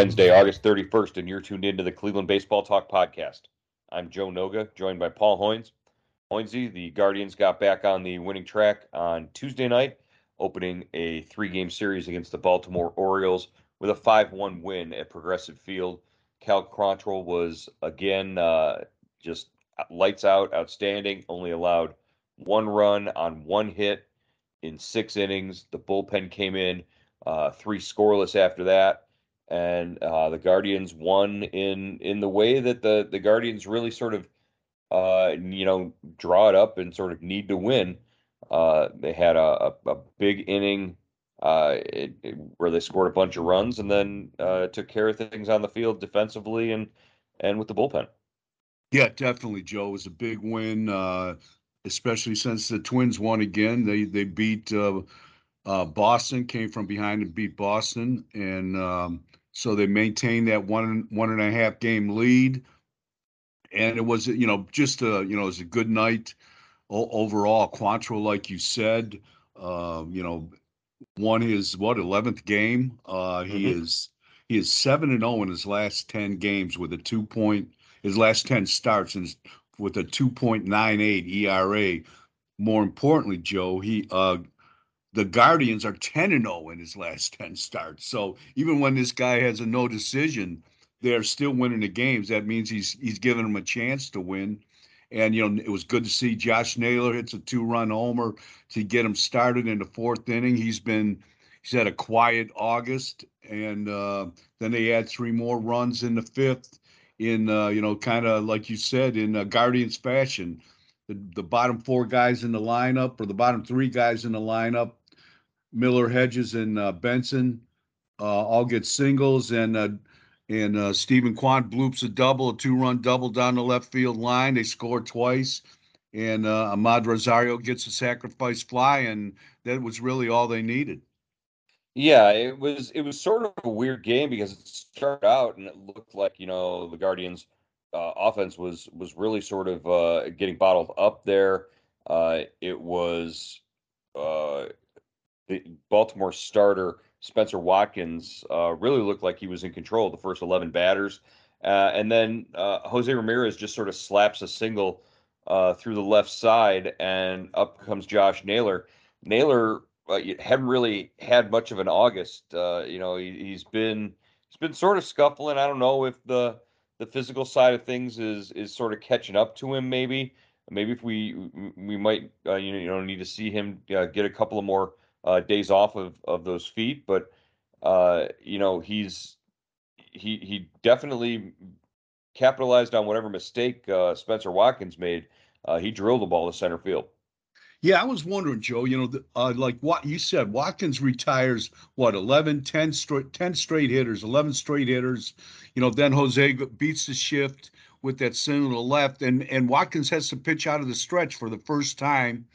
Wednesday, August 31st, and you're tuned into the Cleveland Baseball Talk podcast. I'm Joe Noga, joined by Paul Hoynes. Hoynesy, the Guardians got back on the winning track on Tuesday night, opening a three game series against the Baltimore Orioles with a 5 1 win at Progressive Field. Cal Quantrill was again uh, just lights out, outstanding, only allowed one run on one hit in six innings. The bullpen came in uh, three scoreless after that, and uh, the Guardians won in in the way that the the Guardians really sort of uh, you know draw it up and sort of need to win. Uh, they had a, a, a big inning uh, it, it, where they scored a bunch of runs and then uh, took care of things on the field defensively and and with the bullpen. Yeah, definitely, Joe. It was a big win, uh, especially since the Twins won again. They they beat Boston, came from behind and beat Boston, and um, so they maintained that one one and a half game lead. And it was you know just a you know it was a good night overall. Quantrill, like you said, uh, you know, won his what eleventh game. Uh, he mm-hmm. is he is seven and zero oh in his last ten games with a two point his last 10 starts and with a 2.98 ERA. More importantly, Joe, he uh, the Guardians are 10 and 0 in his last 10 starts. So even when this guy has a no decision, they're still winning the games. That means he's he's giving them a chance to win. And you know, it was good to see Josh Naylor hits a two-run homer to get him started in the fourth inning. He's been he's had a quiet August, and uh, then they had three more runs in the fifth in uh, you know kind of like you said in uh, Guardians fashion. The, the bottom four guys in the lineup or the bottom three guys in the lineup, Miller, Hedges, and uh, Benson, uh, all get singles, and uh, and uh, Steven Kwan bloops a double, a two-run double down the left field line. They score twice, and Amed Rosario gets a sacrifice fly, and that was really all they needed. Yeah, it was it was sort of a weird game because it started out and it looked like you know the Guardians' uh, offense was was really sort of uh, getting bottled up there. Uh, it was the Baltimore starter Spenser Watkins uh, really looked like he was in control of the first eleven batters, uh, and then Jose Ramirez just sort of slaps a single through the left side, and up comes Josh Naylor. Naylor uh, hadn't really had much of an August. Uh, you know, he, has been he's been sort of scuffling. I don't know if the the physical side of things is is sort of catching up to him. Maybe maybe if we we might uh, you know need to see him uh, get a couple of more uh, days off of of those feet. But uh, you know he's he he definitely capitalized on whatever mistake Spenser Watkins made. he drilled the ball to center field. Yeah, I was wondering, Joe, you know, uh, like what you said, Watkins retires, what, 11, 10 straight, 10 straight hitters, 11 straight hitters. You know, then Jose beats the shift with that single to left, and, and Watkins has to pitch out of the stretch for the first time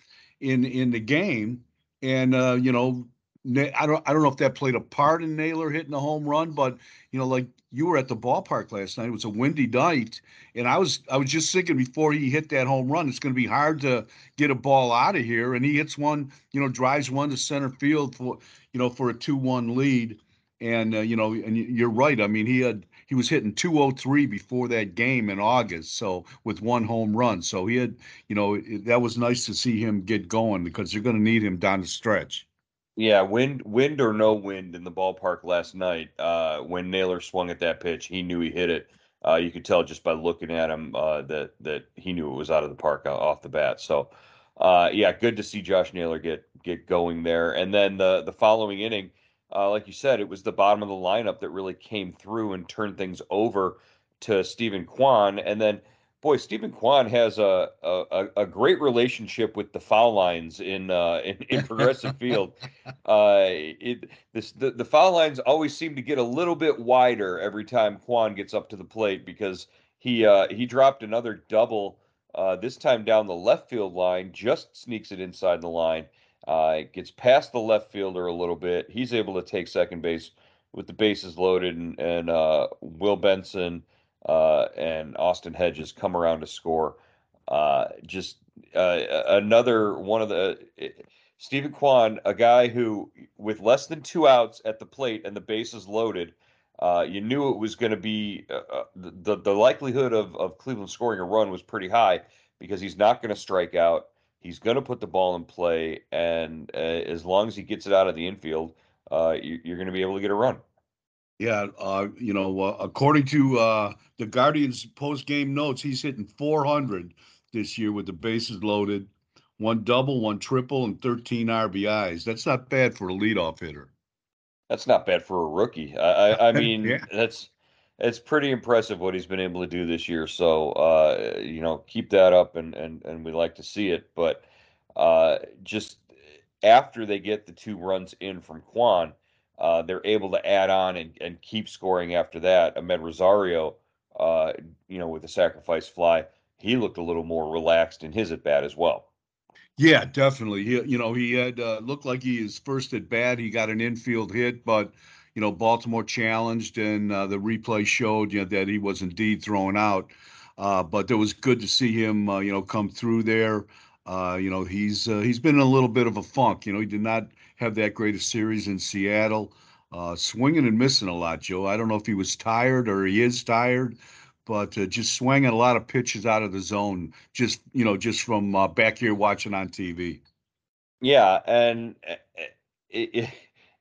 in in the game. And, uh, you know, I don't I don't know if that played a part in Naylor hitting a home run, but you know, like you were at the ballpark last night. It was a windy night, and I was I was just thinking before he hit that home run, it's going to be hard to get a ball out of here. And he hits one, you know, drives one to center field for you know for a two-one lead. And uh, you know, and you're right. I mean, he had he was hitting 203 before that game in August, so with one home run. So he had, you know, that was nice to see him get going because they're going to need him down the stretch. Yeah, wind, wind or no wind in the ballpark last night. Uh, when Naylor swung at that pitch, he knew he hit it. Uh, you could tell just by looking at him uh, that that he knew it was out of the park uh, off the bat. So, uh, yeah, good to see Josh Naylor get get going there. And then the the following inning, uh, like you said, it was the bottom of the lineup that really came through and turned things over to Steven Kwan. And then boy, Steven Kwan has a, a, a great relationship with the foul lines in uh, in, in Progressive Field. Uh, it this the, the foul lines always seem to get a little bit wider every time Kwan gets up to the plate because he uh, he dropped another double uh, this time down the left field line, just sneaks it inside the line. Uh, gets past the left fielder a little bit. He's able to take second base with the bases loaded, and, and uh, Will Benson uh, and Austin Hedges come around to score. Uh, just uh, another one of the Steven Kwan, a guy who, with less than two outs at the plate and the bases loaded, uh, you knew it was going to be uh, uh the the likelihood of of Cleveland scoring a run was pretty high because he's not going to strike out. He's going to put the ball in play, and uh, as long as he gets it out of the infield, uh, you, are going to be able to get a run. Yeah, uh, you know, uh, according to uh, the Guardians post game notes, he's hitting 400 this year with the bases loaded, one double, one triple, and 13 RBIs. That's not bad for a leadoff hitter. That's not bad for a rookie. I, I, I mean, yeah. that's it's pretty impressive what he's been able to do this year. So, uh, you know, keep that up, and and and we like to see it. But uh, just after they get the two runs in from Kwan uh, they're able to add on and, and keep scoring after that. Amed Rosario, uh, you know, with the sacrifice fly, he looked a little more relaxed in his at bat as well. Yeah, definitely. He, you know, he had uh, looked like he is first at bat. He got an infield hit, but you know, Baltimore challenged, and uh, the replay showed you know, that he was indeed thrown out. Uh, but it was good to see him, uh, you know, come through there. Uh, you know, he's uh, he's been in a little bit of a funk. You know, he did not have that great a series in Seattle. Uh, swinging and missing a lot, Joe. I don't know if he was tired or he is tired, but just swinging a lot of pitches out of the zone, just you know, just from back here watching on TV. Yeah, and eh,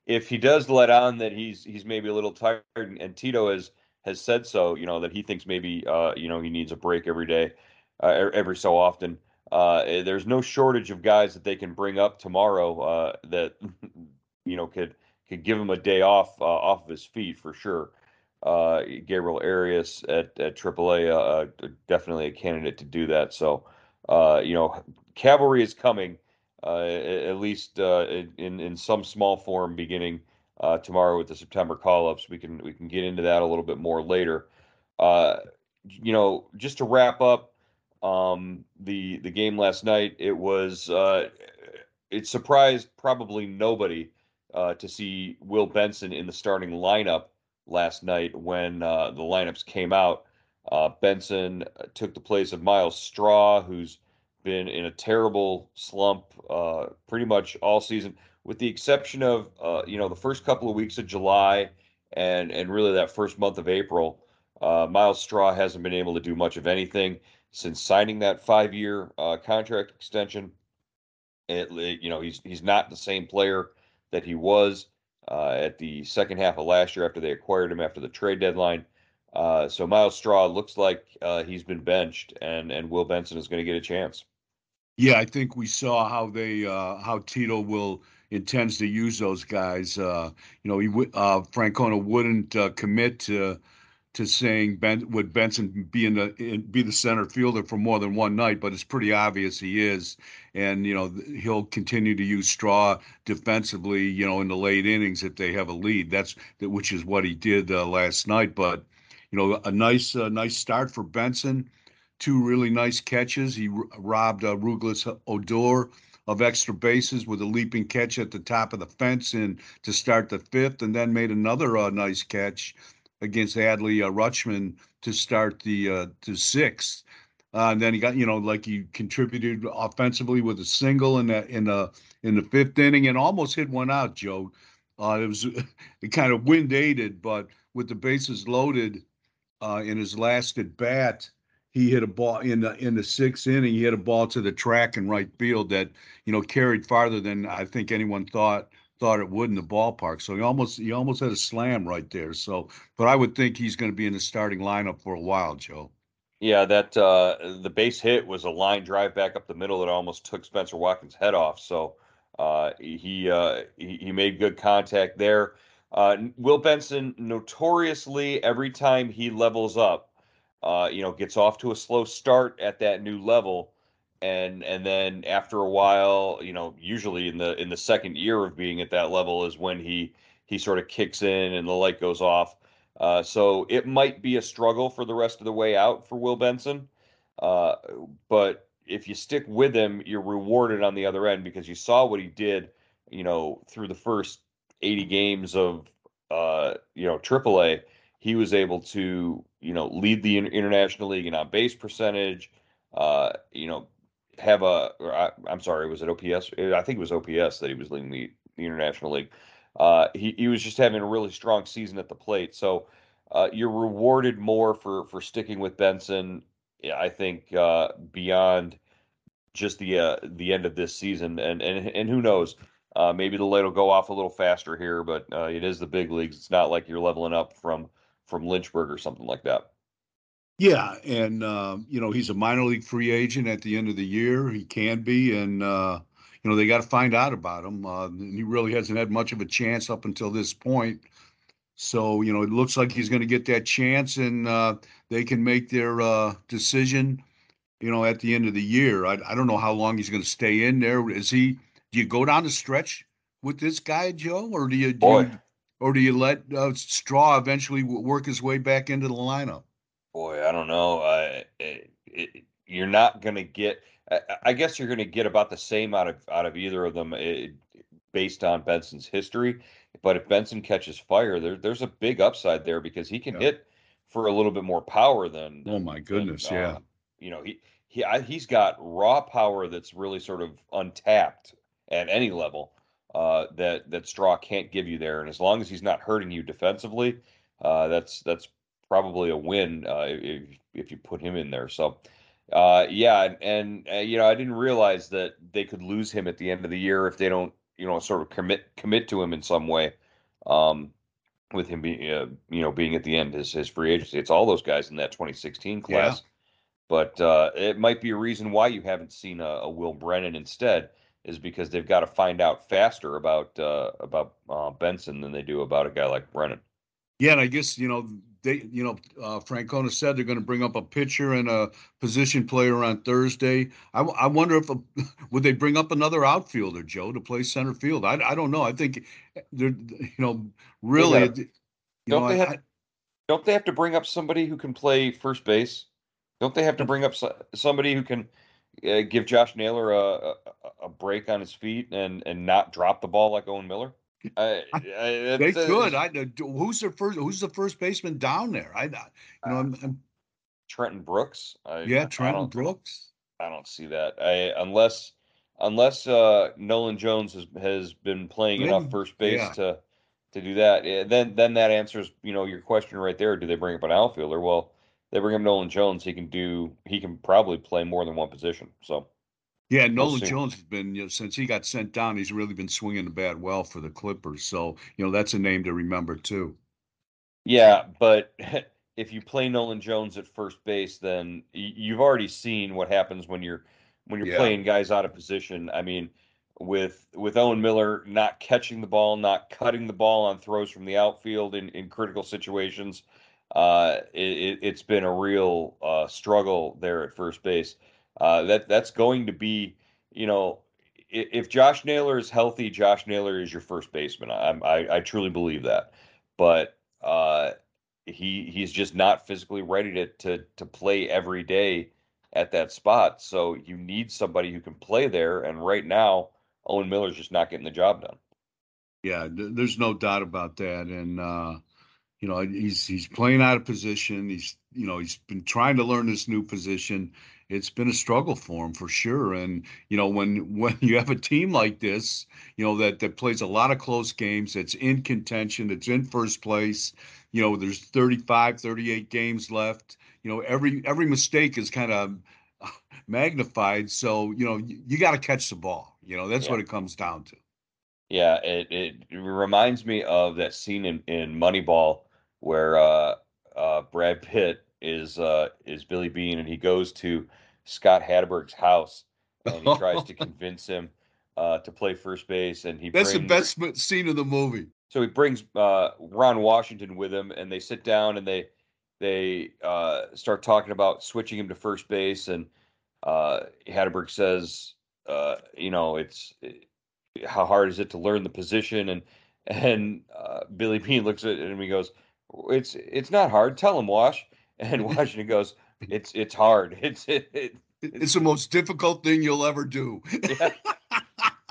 if he does let on that he's he's maybe a little tired, and Tito has has said so, you know, that he thinks maybe uh, you know he needs a break every day, uh, every so often. Uh, eh, there's no shortage of guys that they can bring up tomorrow uh, that you know could could give him a day off uh, off of his feet for sure. Uh, Gabriel Arias at at AAA definitely a candidate to do that. So you know, cavalry is coming at least in in some small form beginning tomorrow with the September call ups. We can we can get into that a little bit more later. you know, just to wrap up um, the the game last night. It was uh, it surprised probably nobody uh, to see Will Benson in the starting lineup last night when uh, the lineups came out. Uh, Benson took the place of Myles Straw, who's been in a terrible slump uh, pretty much all season, with the exception of uh, you know the first couple of weeks of July and and really that first month of April. Myles Straw hasn't been able to do much of anything since signing that five-year uh, contract extension. It, you know, he's he's not the same player that he was uh, at the second half of last year after they acquired him after the trade deadline. Uh, so Myles Straw looks like uh, he's been benched, and and Will Benson is going to get a chance. Yeah, I think we saw how they uh, how Tito will intends to use those guys. Uh, you know, he uh, Francona wouldn't commit to to saying ben, would Benson be in the in, be the center fielder for more than one night, but it's pretty obvious he is, and you know he'll continue to use Straw defensively, you know, in the late innings if they have a lead. That's which is what he did uh, last night. But you know, a nice uh, nice start for Benson. Two really nice catches. He robbed uh, Rougned Odor of extra bases with a leaping catch at the top of the fence in to start the fifth, and then made another uh, nice catch against Adley uh, Rutschman to start the uh, to sixth. Uh, and then he got, you know, like he contributed offensively with a single in the in the in the fifth inning and almost hit one out. Joe, uh, it was it kind of wind aided, but with the bases loaded uh, in his last at bat, he hit a ball in the in the sixth inning. He hit a ball to the track in right field that you know carried farther than I think anyone thought thought it would in the ballpark. So he almost he almost had a slam right there. So, but I would think he's going to be in the starting lineup for a while, Joe. Yeah, that uh, the base hit was a line drive back up the middle that almost took Spenser Watkins' head off. So uh, he, uh, he, he made good contact there. Uh, Will Benson notoriously every time he levels up, uh, you know, gets off to a slow start at that new level. And and then after a while you know usually in the in the second year of being at that level is when he he sort of kicks in and the light goes off. Uh, so it might be a struggle for the rest of the way out for will benson. Uh, but if you stick with him you're rewarded on the other end because you saw what he did you know through the first 80 games of uh, you know aaa he was able to you know lead the international league in on base percentage uh, you know, have a. I, am sorry, was it OPS? I think it was OPS that he was leading the, the International League. uh, he he was just having a really strong season at the plate. So uh, you're rewarded more for for sticking with Benson. I think uh, beyond just the uh, the end of this season, and and and who knows, uh, maybe the light will go off a little faster here. But uh, it is the big leagues. It's not like you're leveling up from from Lynchburg or something like that. Yeah, and uh, you know he's a minor league free agent at the end of the year. He can be, and uh, you know they got to find out about him. Uh, he really hasn't had much of a chance up until this point. So you know it looks like he's going to get that chance, and uh, they can make their uh, decision. You know at the end of the year. I, I don't know how long he's going to stay in there. Is he? Do you go down the stretch with this guy, Joe, or do you? Do Boy. you or do you let uh, Straw eventually work his way back into the lineup? Boy, I don't know. Uh, it, it, you're not going to get. I, I guess you're going to get about the same out of out of either of them, it, based on Benson's history. But if Benson catches fire, there, there's a big upside there because he can Yeah. hit for a little bit more power than. Oh my goodness, than, yeah. uh, you know he he I, he's got raw power that's really sort of untapped at any level. Uh, that that Straw can't give you there, and as long as he's not hurting you defensively, uh, that's that's probably a win uh, if if you put him in there. So, uh, yeah, and, and uh, you know, I didn't realize that they could lose him at the end of the year if they don't, you know, sort of commit commit to him in some way. Um, with him being, uh, you know, being at the end his his free agency, it's all those guys in that 2016 class. But uh, it might be a reason why you haven't seen a, a Will Brennan instead is because they've got to find out faster about uh, about uh, Benson than they do about a guy like Brennan. Yeah, and I guess you know they, you know, uh, Francona said they're going to bring up a pitcher and a position player on Thursday. I, w- I wonder if a, would they bring up another outfielder, Joe, to play center field. I, I don't know. I think they're you know really, gotta- you don't know, they I- have- Don't they have to bring up somebody who can play first base? Don't they have to bring up so- somebody who can uh, give Josh Naylor a, a a break on his feet and and not drop the ball like Owen Miller? I, I, they uh, could. I who's the first? Who's the first baseman down there? I, you know, I'm, I'm, Trenton Brooks. I, yeah, Trenton Brooks. I don't see that. I unless unless uh, Nolan Jones has has been playing enough first base yeah. to to do that. Then then that answers you know your question right there. Do they bring up an outfielder? Well, they bring up Nolan Jones. He can do. He can probably play more than one position. So Yeah, Nolan see. Jones has been you know, since he got sent down. He's really been swinging the bat well for the Clippers. So you know that's a name to remember too. yeah, but if you play Nolan Jones at first base, then you've already seen what happens when you're when you're Yeah. playing guys out of position. I mean, with with Owen Miller not catching the ball, not cutting the ball on throws from the outfield in, in critical situations, uh, it, it's been a real uh, struggle there at first base. Uh, that that's going to be, you know, if Josh Naylor is healthy, Josh Naylor is your first baseman. I I, I truly believe that, but uh, he he's just not physically ready to to to play every day at that spot. So you need somebody who can play there. And right now, Owen Miller's just not getting the job done. Yeah, th- there's no doubt about that. And uh, you know, he's he's playing out of position. He's you know he's been trying to learn this new position. It's been a struggle for him for sure. And you know, when when you have a team like this, you know that that plays a lot of close games, that's in contention, that's in first place. You know, there's 35, 38 games left. You know, every every mistake is kind of magnified. So you know, you, you got to catch the ball. You know, that's Yeah. what it comes down to. Yeah, it, it reminds me of that scene in, in Moneyball where uh, uh, Brad Pitt is uh, is Billy Beane and he goes to Scott Hatteberg's house and he tries to convince him uh, to play first base and he That's the best scene of the movie. so he brings uh, Ron Washington with him, and they sit down and they they uh, start talking about switching him to first base. And uh, Hatterberg says, uh, you know, it's how hard is it to learn the position? And and uh, Billy Beane looks at it and he goes, it's it's not hard. Tell him, Wash. And Washington goes, it's it's hard. It's it, it It's the most difficult thing you'll ever do. yeah.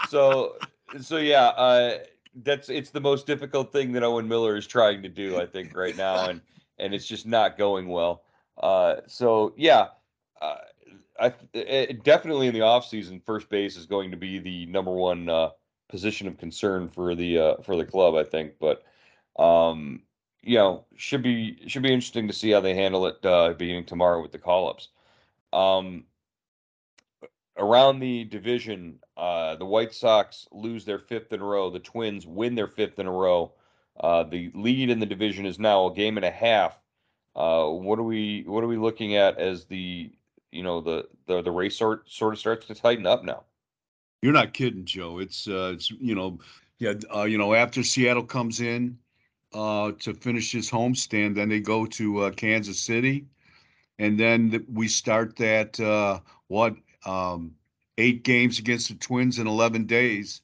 so so yeah uh that's it's the most difficult thing that owen miller is trying to do i think right now and and it's just not going well uh so yeah uh, I it, definitely in the off season, first base is going to be the number one uh, position of concern for the uh, for the club, I think. But um, you know, should be should be interesting to see how they handle it uh, beginning tomorrow with the call ups. Um, around the division, uh, the White Sox lose their fifth in a row. The Twins win their fifth in a row. Uh, the lead in the division is now a game and a half. Uh, what are we what are we looking at as the you know the the the race sort sort of starts to tighten up now? You're not kidding, Joe. It's uh, it's you know yeah uh, you know after Seattle comes in uh, to finish his homestand, then they go to uh, Kansas City, and then we start that uh, what um, eight games against the Twins in 11 days,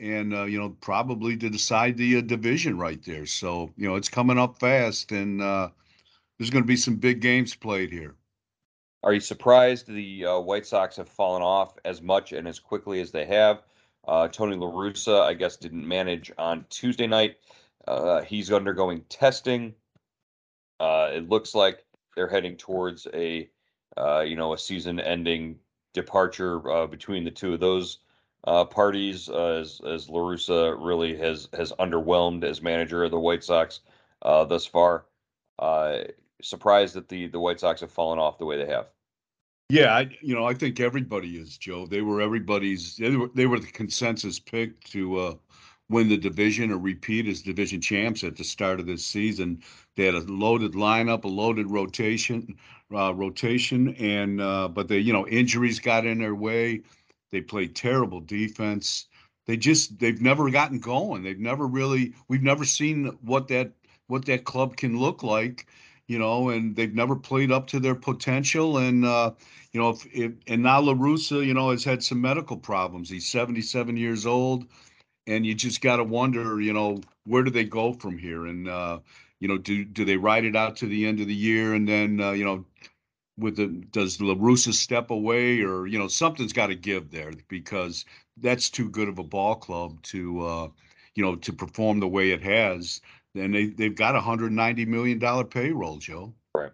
and uh, you know probably to decide the uh, division right there. So you know it's coming up fast, and uh, there's going to be some big games played here. Are you surprised the White Sox have fallen off as much and as quickly as they have? Tony La Russa, I guess, didn't manage on Tuesday night. Uh, he's undergoing testing. it looks like they're heading towards a, you know, a season-ending departure uh, between the two of those uh, parties, uh, as as La Russa really has has underwhelmed as manager of the White Sox uh, thus far. Uh, surprised that the the White Sox have fallen off the way they have. Yeah, I, you know, I think everybody is Joe. They were everybody's. They were, they were the consensus pick to uh, win the division or repeat as division champs at the start of this season. They had a loaded lineup, a loaded rotation, uh, rotation, and uh, but they, you know, injuries got in their way. They played terrible defense. They just they've never gotten going. They've never really we've never seen what that what that club can look like, you know, and they've never played up to their potential. And uh, you know, if, if and now La Russa, you know, has had some medical problems. He's 77 years old and you just got to wonder, you know, where do they go from here? And uh, you know, do do they ride it out to the end of the year, and then uh, you know, with the does La Russa step away, or you know, something's got to give there because that's too good of a ball club to uh, you know to perform the way it has. And they they've got a hundred ninety million dollar payroll, Joe. Right,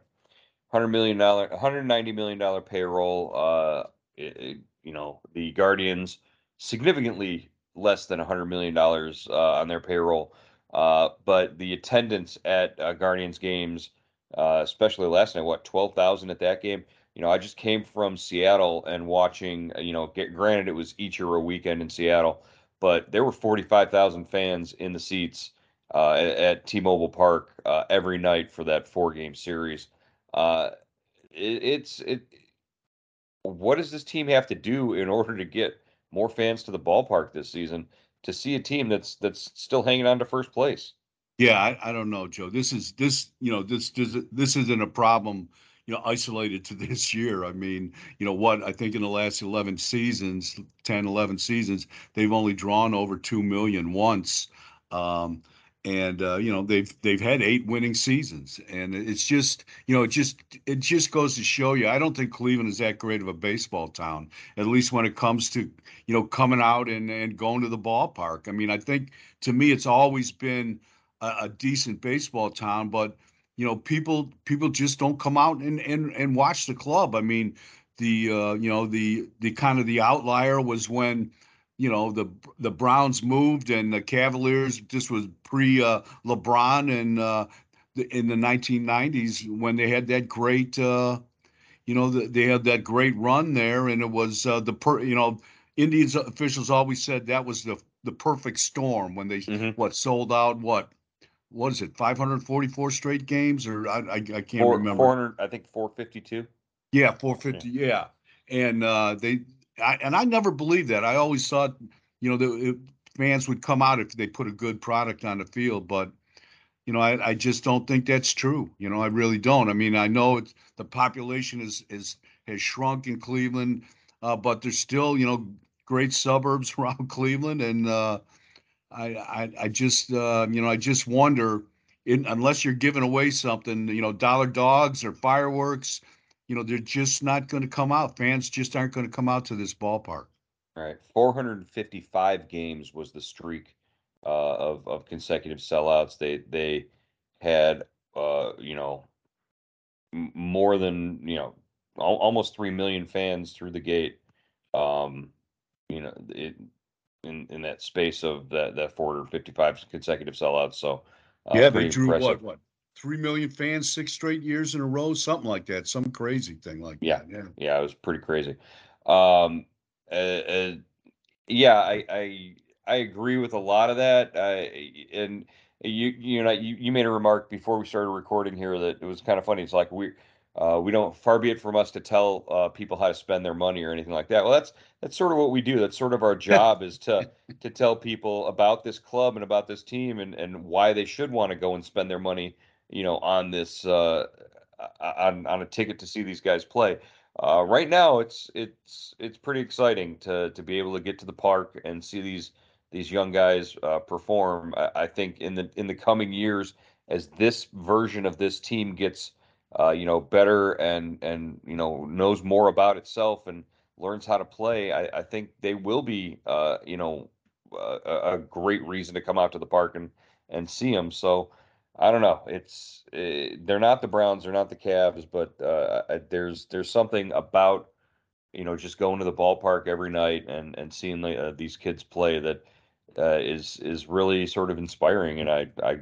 hundred million dollar, hundred ninety million dollar payroll. Uh, it, it, you know, the Guardians significantly less than $100 million uh, on their payroll. Uh, but the attendance at uh, Guardians games, uh, especially last night, what, 12,000 at that game? You know, I just came from Seattle and watching, uh, you know, get, granted it was Ichiro weekend in Seattle, but there were 45,000 fans in the seats uh, at, at T-Mobile Park every night for that four-game series. It, it's it. What does this team have to do in order to get more fans to the ballpark this season to see a team that's that's still hanging on to first place. Yeah, I, I don't know, Joe. This is this you know this this this isn't a problem you know isolated to this year. I mean, you know what? I think in the last 11 seasons, 10, 11 seasons, they've only drawn over two million once. Um, and uh, you know they've they've had eight winning seasons, and it's just you know it just it just goes to show you. I don't think Cleveland is that great of a baseball town, at least when it comes to you know coming out and and going to the ballpark. I mean, I think to me it's always been a, a decent baseball town, but you know people people just don't come out and and and watch the club. I mean, the uh, you know the the kind of the outlier was when you know the the Browns moved and the Cavaliers. This was pre uh, LeBron and uh, in the 1990s when they had that great, uh, you know, the, they had that great run there, and it was uh, the per, you know, Indians officials always said that was the the perfect storm when they mm-hmm. what sold out what what is it 544 straight games or I I, I can't Four, remember 400 I think 452. Yeah, 450. Yeah, yeah. and uh, they I, and I never believed that. I always thought, you know, the fans would come out if they put a good product on the field, but you know, I, I just don't think that's true. You know, I really don't. I mean, I know it's the population is is has shrunk in Cleveland, uh, but there's still, you know, great suburbs around Cleveland, and uh, I, I I just uh, you know I just wonder, in, unless you're giving away something, you know, dollar dogs or fireworks, you know, they're just not going to come out. Fans just aren't going to come out to this ballpark. All right, 455 games was the streak uh, of of consecutive sellouts. They they had uh, you know more than you know al- almost three million fans through the gate. Um, you know, it, in in that space of that that four or fifty five consecutive sellouts. So uh, yeah, they drew impressive. what what three million fans six straight years in a row, something like that, some crazy thing like yeah. that. Yeah, yeah, it was pretty crazy. Um, uh, uh, yeah, I, I I agree with a lot of that. Uh, and you you know you, you made a remark before we started recording here that it was kind of funny. It's like we uh, we don't far be it from us to tell uh, people how to spend their money or anything like that. Well, that's that's sort of what we do. That's sort of our job is to to tell people about this club and about this team and and why they should want to go and spend their money, you know, on this uh, on on a ticket to see these guys play. Uh, right now, it's it's it's pretty exciting to to be able to get to the park and see these these young guys uh, perform. I, I, think in the in the coming years, as this version of this team gets, uh, you know, better and and you know knows more about itself and learns how to play, I, I think they will be, uh, you know, a, great reason to come out to the park and and see them. So. I don't know. It's uh, they're not the Browns, they're not the Cavs, but uh, there's there's something about you know just going to the ballpark every night and and seeing the, uh, these kids play that uh, is is really sort of inspiring, and I I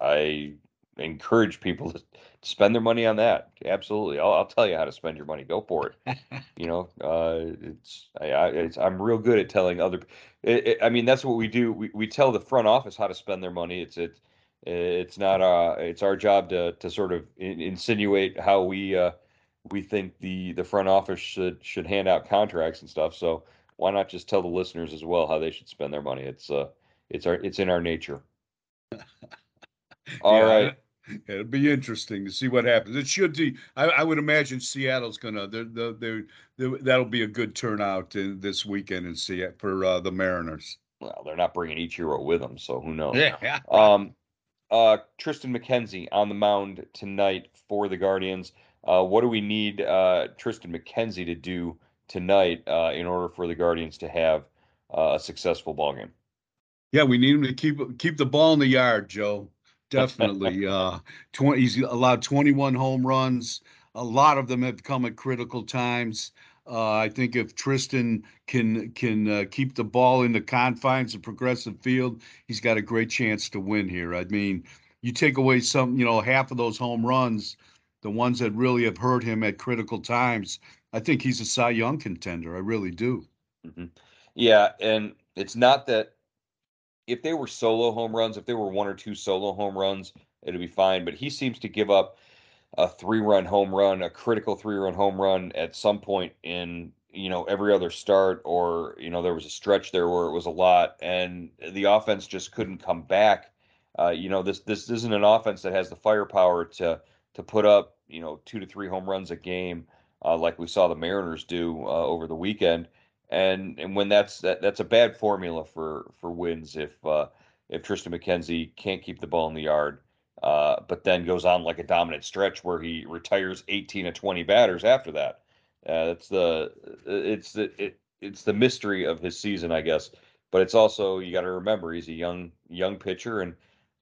I encourage people to spend their money on that. Absolutely, I'll, I'll tell you how to spend your money. Go for it. you know, uh, it's I, I it's, I'm real good at telling other. It, it, I mean, that's what we do. We, we tell the front office how to spend their money. It's it it's not uh it's our job to to sort of in, insinuate how we uh we think the the front office should should hand out contracts and stuff. So why not just tell the listeners as well how they should spend their money? It's uh, it's our it's in our nature. All yeah, right. It'll be interesting to see what happens. It should be. I, I would imagine Seattle's gonna. They're, they're, they're, that'll be a good turnout in, this weekend in Seattle for uh, the Mariners. Well, they're not bringing Ichiro with them, so who knows? Yeah. Um, uh, Triston McKenzie on the mound tonight for the Guardians. Uh, what do we need uh, Triston McKenzie to do tonight uh, in order for the Guardians to have uh, a successful ball game. Yeah, we need him to keep keep the ball in the yard, Joe. Definitely. uh, 20, he's allowed 21 home runs. A lot of them have come at critical times. Uh, I think if Triston can can uh, keep the ball in the confines of Progressive Field, he's got a great chance to win here. I mean, you take away some, you know, half of those home runs, the ones that really have hurt him at critical times. I think he's a Cy Young contender. I really do. Mm-hmm. Yeah, and it's not that if they were solo home runs, if they were one or two solo home runs, it'd be fine. But he seems to give up a three-run home run, a critical three-run home run at some point in you know every other start, or you know there was a stretch there where it was a lot, and the offense just couldn't come back. Uh, you know this this isn't an offense that has the firepower to to put up you know two to three home runs a game uh, like we saw the Mariners do uh, over the weekend. And and when that's that, that's a bad formula for for wins if uh, if triston McKenzie can't keep the ball in the yard, uh, but then goes on like a dominant stretch where he retires 18 to 20 batters after that. Uh, the it's the it, it's the mystery of his season, I guess. But it's also you got to remember he's a young young pitcher and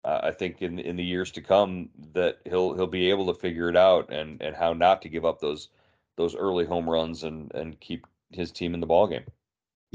uh, I think in in the years to come that he'll he'll be able to figure it out and and how not to give up those those early home runs and and keep his team in the ball game.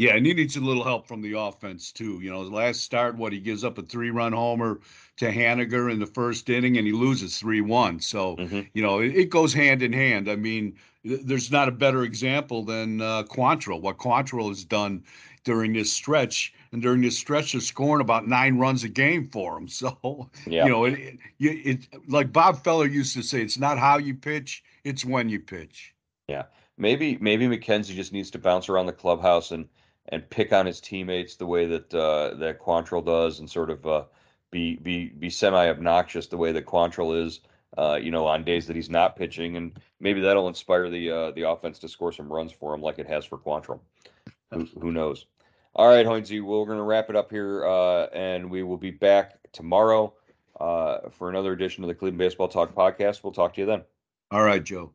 Yeah, and he needs a little help from the offense too. You know, the last start, what he gives up a three-run homer to Haniger in the first inning, and he loses three-one. So mm-hmm. you know, it, it, goes hand in hand. I mean, there's not a better example than uh, Quantrill. What Quantrill has done during this stretch, and during this stretch, they're scoring about nine runs a game for him. So yeah. you know, it, it, it like Bob Feller used to say, it's not how you pitch, it's when you pitch. Yeah, maybe maybe McKenzie just needs to bounce around the clubhouse and and pick on his teammates the way that uh, that Quantrill does, and sort of uh, be be be semi obnoxious the way that Quantrill is. Uh, you know, on days that he's not pitching, and maybe that'll inspire the uh, the offense to score some runs for him, like it has for Quantrill. Who, who knows? All right, Hoynesy, we're going to wrap it up here, uh, and we will be back tomorrow uh, for another edition of the Cleveland Baseball Talk podcast. We'll talk to you then. All right, Joe.